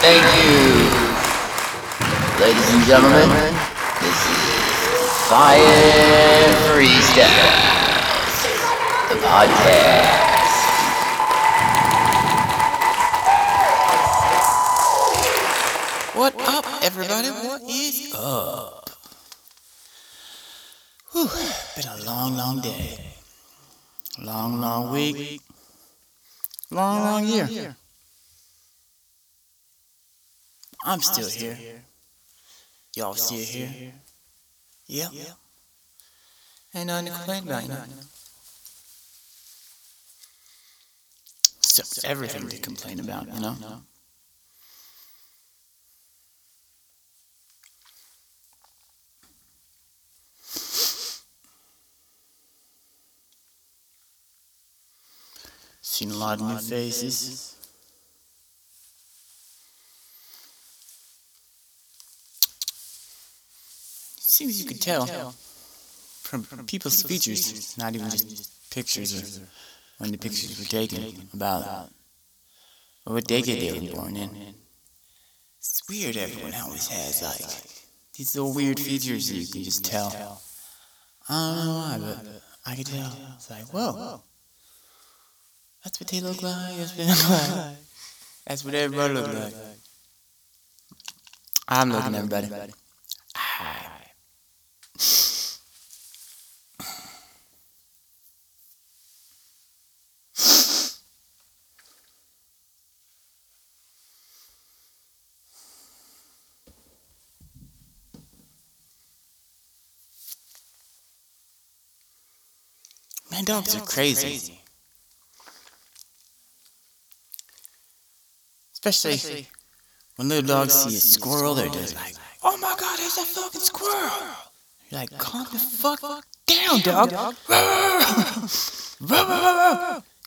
Thank you. Ladies and gentlemen, this is Fire Freestyles, the podcast. What up, everybody? What is up? Whew, been a long, long day. Long, long week. Long, long year. I'm still here. Y'all still here? Yeah. Ain't nothing to complain about, you know. Except everything to complain about, you know. Seen a lot of new faces. Seems you could tell from people's features, not even just pictures or when the pictures were taken about what decade they were born in. It's weird everyone always has like these little weird features you can just tell. I don't know why, but I could tell. It's like, whoa. That's what they look like. That's what they look like. That's what everybody look like. I'm looking at everybody. Man, dogs are crazy. Especially when little dogs see a squirrel, they're just like, oh my god, there's a fucking squirrel. You're like, calm the fuck down, dog.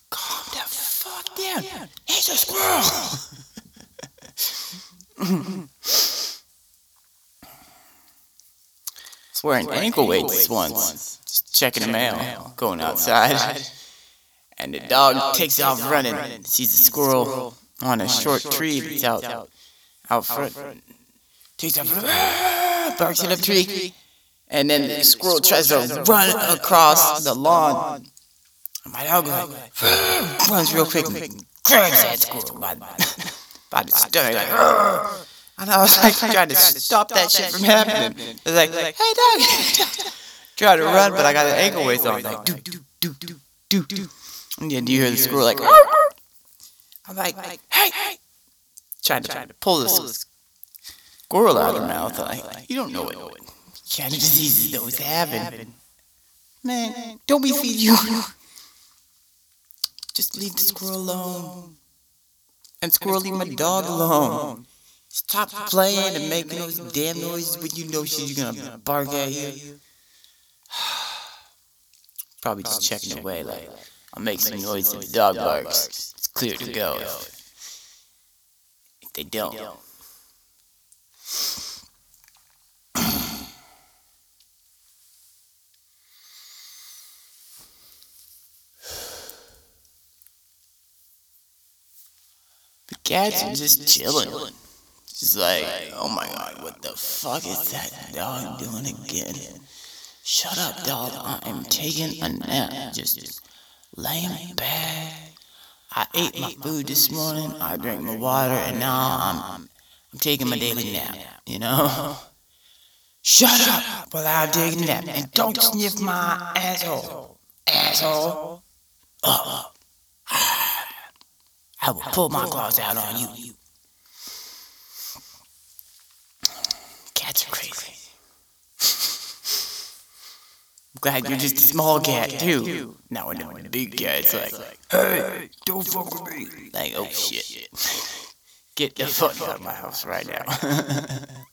calm the fuck down. It's a squirrel. was wearing ankle weights once, just checking the mail, going outside. And the dog takes off running, sees a squirrel on a short tree that's out, out front. Takes off, ah, barks at a tree, and then the squirrel tries to run across the lawn. My dog ah, runs real quick and grabs that squirrel by, by the stomach, and I was like trying to stop that shit from happening. I was like, hey dog, try to run, but I got the ankle weights on, like do do do do do do. And then you hear the squirrel like, I'm like, hey, hey, trying to pull this squirrel out of her mouth. Like, you don't know what kind of diseases those having. Man, don't we feed you? Just leave the squirrel alone. And squirrel leave my dog alone. Stop playing and making those damn noises when you know she's gonna bark at you. Probably just checking away, like, I'll make some noise if the dog barks. It's clear to go if, if they don't. The cats are just chilling. Just like, oh my god, what the fuck is that dog doing again? Shut up, dog. I am taking a nap. Just laying back. I ate my food this morning. I drank my water, and now I'm I'm taking my daily nap. You know. Shut up while I'm taking a nap, and don't sniff my asshole, asshole. Uh, I will pull my claws out on you. Cats are crazy. Glad you're just a small cat too. Now when the big cat's like, hey, don't fuck with me. Like, oh shit. Get the fuck out of my house right now.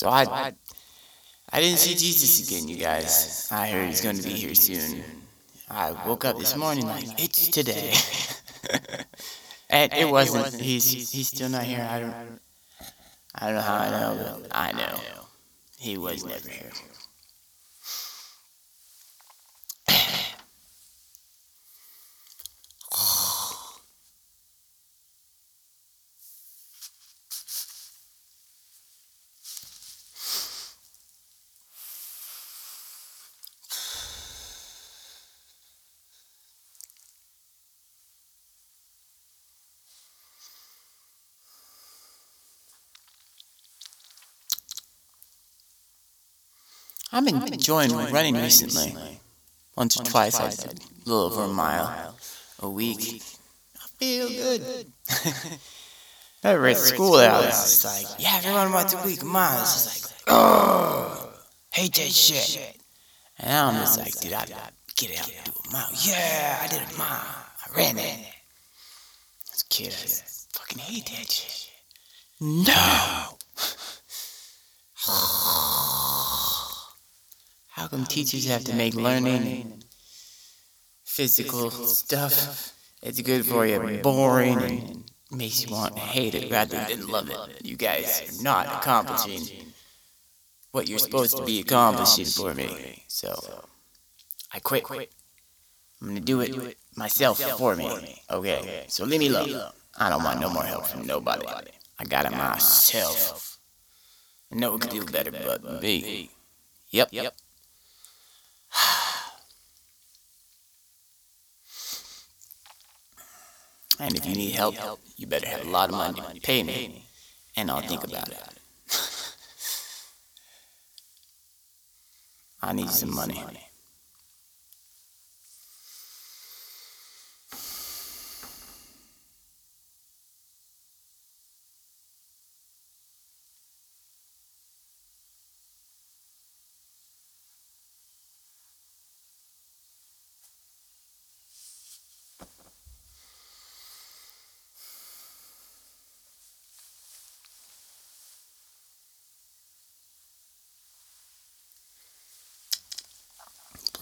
So I, I didn't see Jesus again, you guys. I heard he's going to be here soon. I woke up this morning like, it's today. and it wasn't. He's he's still not here. I don't I don't know how I know, but I know. He was never here. I've been enjoying running recently. Once or twice, I did a little over a mile a week. I feel good. I read school out. It's like, yeah, everyone runs a week a mile. It's just like, oh, hate that shit. And I'm just like, dude, I get out and do a mile. Yeah, I did a mile. I ran it. As a kid, I fucking hate that shit. No. How come teachers have to make learning physical stuff it's good for you boring and makes you want to hate it rather than love it? You guys are not accomplishing what you're supposed to be accomplishing for me. So I quit. I'm gonna do it myself for me. Okay, so leave me alone. I don't want no more help from nobody. I got it myself. No one can do better but me. Yep, yep. And if you need help, you better have a lot of money. to Pay me, and I'll think about it. I need some money.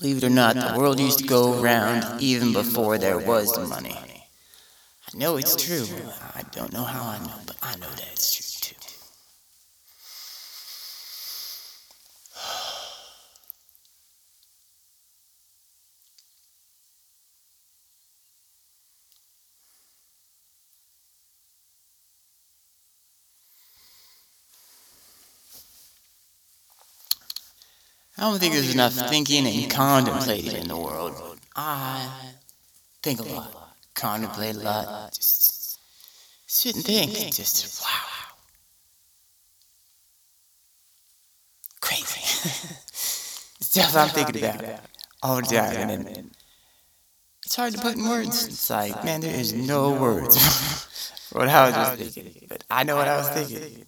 'Believe it or not, the world used to go round even before there was money. I know it's true. I don't know how I know, but I know that it's true too. I don't think there's enough thinking and contemplating in the world. I think a lot, contemplate a lot, just sit and think, just wow. Crazy. Stuff I'm thinking about all the time. And then it's hard to put in words. It's like, man, there is no words for what I was just thinking. But I know what I was thinking.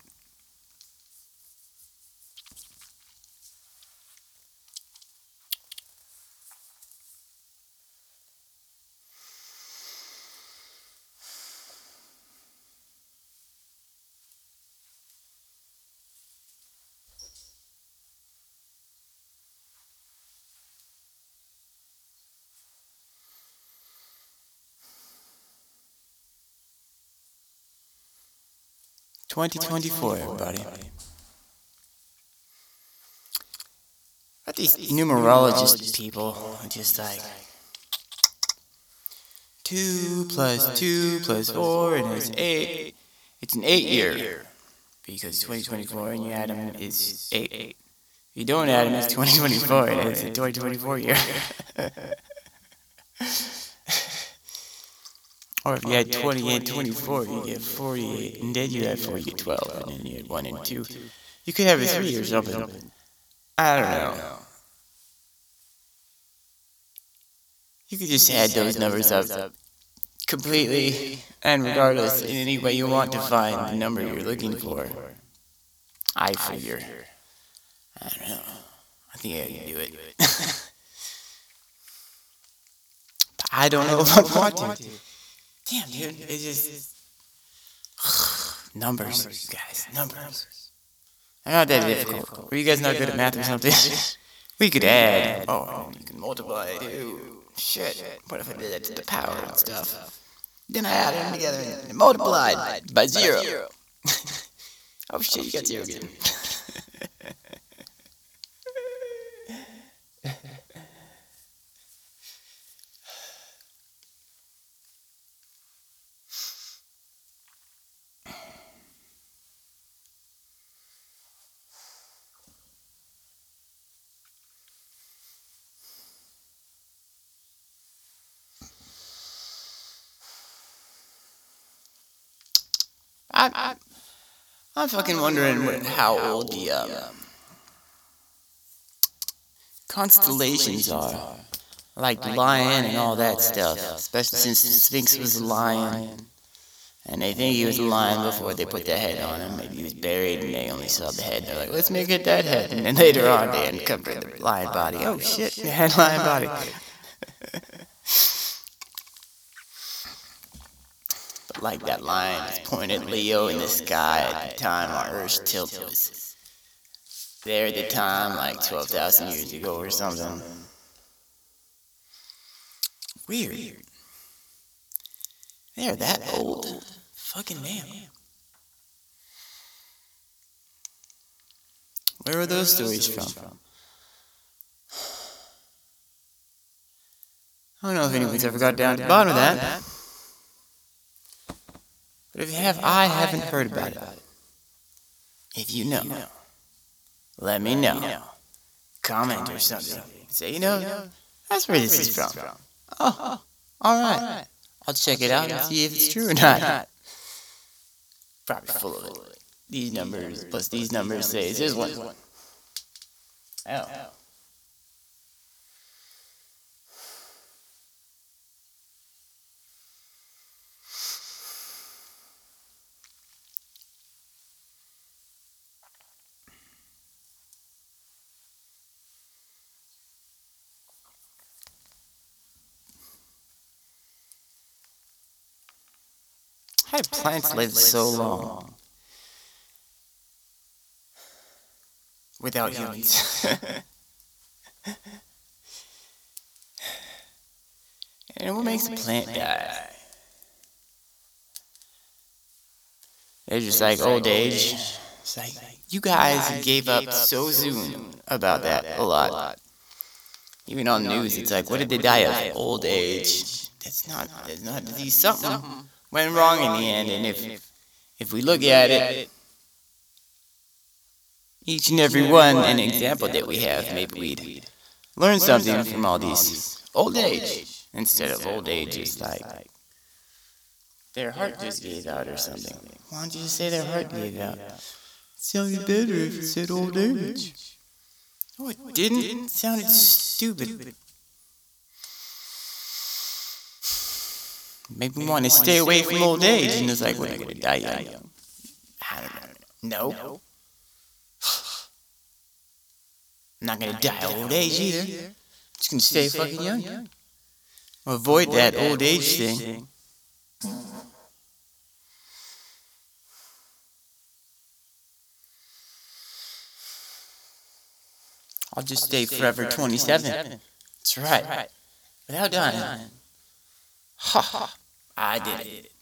Twenty twenty four, everybody. But these numerologist people are just like two plus two plus four, and it's eight. It's an eight year because twenty twenty four and you add them is eight. If you don't add them, it's twenty twenty four, and it's a twenty twenty four year. Or if you had 20 and 24, you get 48, and then you had 4, you get 12, and then you had 1 and 2. You could have a 3 or something. I don't know. You could just add those numbers up completely and regardless in any way you want to find the number you're looking for. I figure. I don't know. I think I can do it. I don't know if I want to. Damn, dude, it's just numbers, guys, numbers. I'm not that difficult. Were you guys not good at math or something? we could add. Oh, you can multiply too. Shit. What if I did that to the power and stuff? Then I added them together and multiplied by zero. oh shit, oh, you got zero again. I, I, I'm fucking wondering what, how old the um, constellations are. Like the lion and all that stuff. Especially since the Sphinx was a lion. And they think he was a lion before they put the head on him. Maybe he was buried and they only saw the head. They're like, let's make it that head. And then later on they uncovered the lion body. Oh shit, they had lion body. Like that line is pointed Leo in the sky at the time our Earth's tilt was there at the time, like 12,000 years ago or something. Weird. They're that old. Fucking damn. Where are those stories from? I don't know if anyone's ever got down to the bottom of that. But if you have, I haven't heard about it. If you know, let me know. Comment or something. Say, you know, that's where this is from. Oh, alright. I'll check it out and see if it's true or not. Probably full of it. These numbers plus these numbers say it's this one. Oh. How do plants live so long without humans? and what makes a plant die? They're just like old age. It's like you guys gave up so soon about that a lot. Even on news, it's like, what did they die of? Old age. That's not. That's not disease. Something went wrong in the end, and if if we look at it, each and every one an example that we have, maybe we'd learn something from all these old age instead of old age is like their heart just gave out or something. Why don't you just say their heart gave out? Sounded better if it said old age. No, oh, it didn't. It sounded stupid. Maybe we want to stay away from old age, and it's like, are you going to die young? I don't know. No. I'm not going to die old age either. I'm just going to stay fucking young. Avoid that old age thing. I'll just stay forever 27. That's right. Without dying. Ha ha. I did it.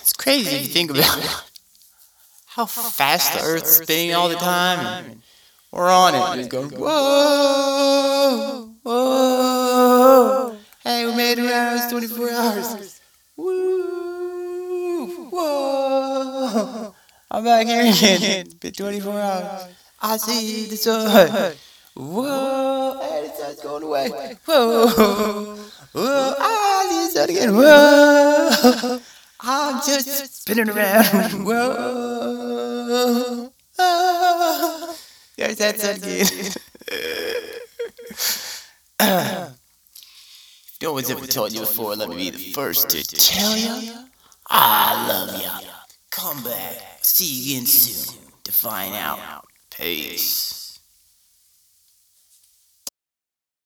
It's crazy if you think about how fast the Earth's spinning all the time. And we're on it. Just going, whoa, whoa. Hey, we made it around. It's 24 hours. Woo, whoa. I'm back here again. It's been 24 hours. I see the sun. Whoa, hey, the sun's going away. Whoa, whoa, I see the sun again. Whoa. I'm just spinning around. Whoa. Oh. There's that sun again. No one's ever told you before. Let me be the first to tell you. I love ya. Come back. See you again soon to find out. Peace.